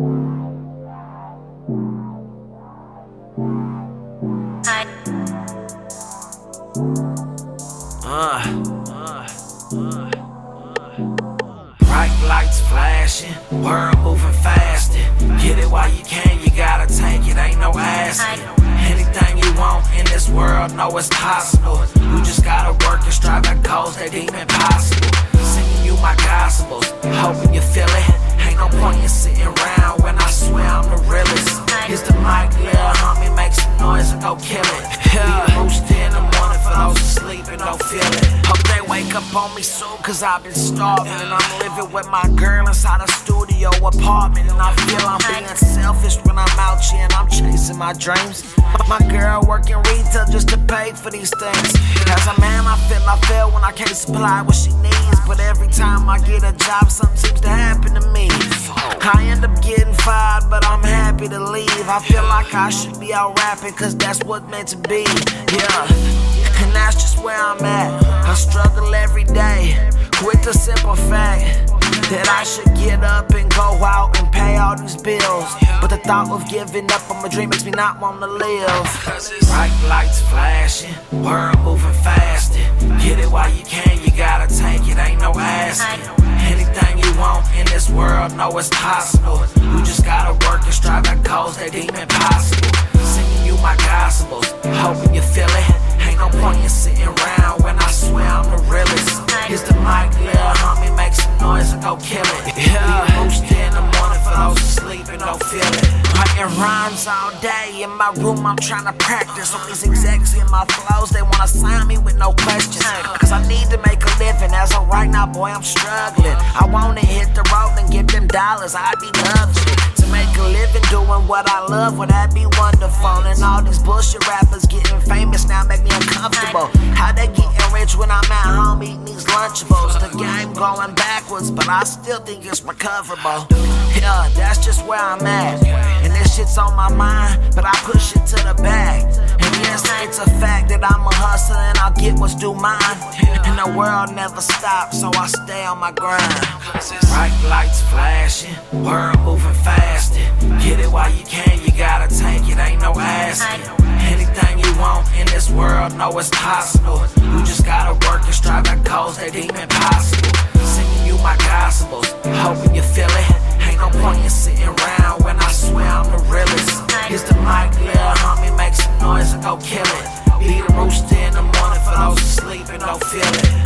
Bright lights flashing, world moving fast. Get it while you can, you gotta take it, ain't no asking. Anything you want in this world, know it's possible. You just gotta work and strive at goals that deem impossible. Singing you my gospels, hoping you feel it. Noise and go kill it. Yeah. Rooster in the morning for those asleep and don't feel it. Hope they wake up on me soon, cause I've been starving. And I'm living with my girl inside a studio apartment. And I feel I'm being selfish when I'm out here and I'm chasing my dreams. My girl working retail just to pay for these things. As a man, I feel I fail when I can't supply what she needs. But every time I get a job, something seems to happen to me. I end up getting fired, but I'm happy to leave. I feel like I should be out rapping, cause that's what's meant to be. Yeah, and that's just where I'm at. I struggle every day with the simple fact that I should get up and go out and pay all these bills. But the thought of giving up on my dream makes me not want to live. Bright lights flashing, world moving fast. Get it while you can, you gotta know it's possible. You just gotta work and strive at goals that deem impossible. Singing you my gospels, hoping you feel it. Ain't no point in sitting around when I swear I'm the realest. Here's the mic, little homie, make some noise and go kill it. Yeah, rooster in the morning for those asleep and don't feel it. Writing rhymes all day in my room, I'm trying to practice on these execs in my flows. They wanna sign me with no questions. Uh. Cause I need to make a living. As of right now, boy, I'm struggling. I wanna hit the road and dollars. I'd be lovely to make a living doing what I love. Would that be wonderful? And all these bullshit rappers getting famous now make me uncomfortable. How they getting rich when I'm at home eating these Lunchables? The game going backwards, but I still think it's recoverable. Yeah, that's just where I'm at. And this shit's on my mind, but I push it to the back. And yes, it's a fact that I'm a hustler and I'll get what's due mine. And the world never stops, so I stay on my grind. Lights fashion. World moving faster. Get it while you can, you gotta take it, ain't no asking. Anything you want in this world, know it's possible. You just gotta work and strive and cause that deem impossible. Singing you my gospels, hoping you feel it. Ain't no point in sitting around when I swear I'm the realest. Here's the mic, little homie, make some noise and go kill it. Be the rooster in the morning for those sleeping. don't feel it.